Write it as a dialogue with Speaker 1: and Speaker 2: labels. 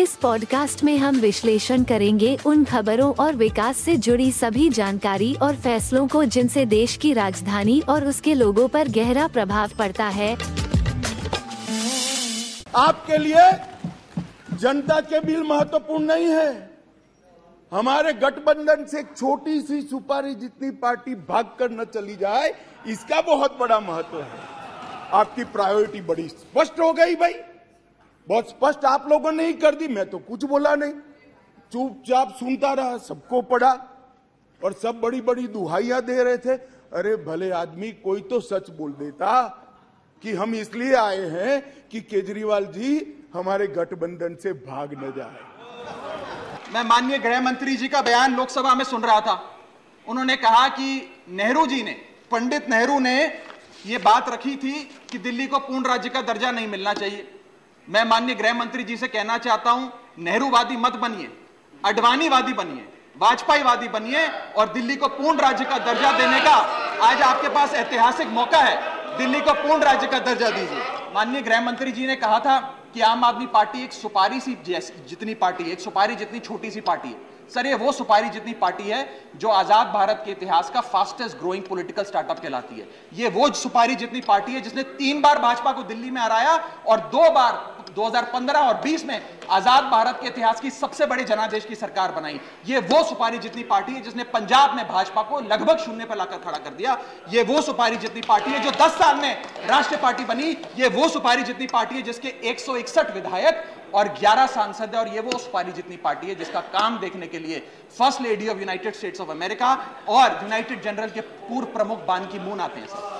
Speaker 1: इस पॉडकास्ट में हम विश्लेषण करेंगे उन खबरों और विकास से जुड़ी सभी जानकारी और फैसलों को जिनसे देश की राजधानी और उसके लोगों पर गहरा प्रभाव पड़ता है।
Speaker 2: आपके लिए जनता के बिल महत्वपूर्ण नहीं है। हमारे गठबंधन से छोटी सी सुपारी जितनी पार्टी भाग कर न चली जाए, इसका बहुत बड़ा महत्व है। आपकी प्रायोरिटी बड़ी स्पष्ट हो गई भाई। बहुत स्पष्ट आप लोगों ने ही कर दी, मैं तो कुछ बोला नहीं। चुपचाप सुनता रहा, सबको पढ़ा और सब बड़ी बड़ी दुहाइयाँ दे रहे थे। अरे भले आदमी, कोई तो सच बोल देता कि हम इसलिए आए हैं कि केजरीवाल जी हमारे गठबंधन से भाग न जाए।
Speaker 3: मैं माननीय गृह मंत्री जी का बयान लोकसभा में सुन रहा था। उन्होंने कहा कि नेहरू जी ने, पंडित नेहरू ने यह बात रखी थी कि दिल्ली को पूर्ण राज्य का दर्जा नहीं मिलना चाहिए। मैं माननीय गृह मंत्री जी से कहना चाहता हूँ, नेहरूवादी मत बनिए, अडवाणीवादी बनिए, वाजपेयीवादी बनिए और दिल्ली को पूर्ण राज्य का दर्जा देने का आज आपके पास ऐतिहासिक मौका है। दिल्ली को पूर्ण राज्य का दर्जा दीजिए। माननीय गृह मंत्री जी ने कहा था कि आम आदमी पार्टी एक सुपारी सी जितनी पार्टी है, एक सुपारी जितनी छोटी सी पार्टी है। सर, ये वो सुपारी जितनी पार्टी है जो आज़ाद भारत के इतिहास का फास्टेस्ट ग्रोइंग पॉलिटिकल स्टार्टअप कहलाती है। ये वो सुपारी जितनी पार्टी है जिसने तीन बार भाजपा को दिल्ली में हराया और दो बार 2015 और 20 में आज़ाद भारत के इतिहास की सबसे बड़ी जनादेश की सरकार बनाई। ये वो सुपारी जितनी पार्टी है जिसने पंजाब में भाजपा को लगभग शून्य पर लाकर खड़ा कर दिया, ये वो सुपारी जितनी पार्टी है जो 10 साल में राष्ट्रीय पार्टी बनी, ये वो सुपारी जितनी पार्टी है जिसके एक सौ इकसठ विधायक और 11 सांसद है और ये वो सुपारी जितनी पार्टी है जिसका काम देखने के लिए first lady of United States of America और यूनाइटेड जनरल के पूर्व प्रमुख बान की मून आते हैं, सर।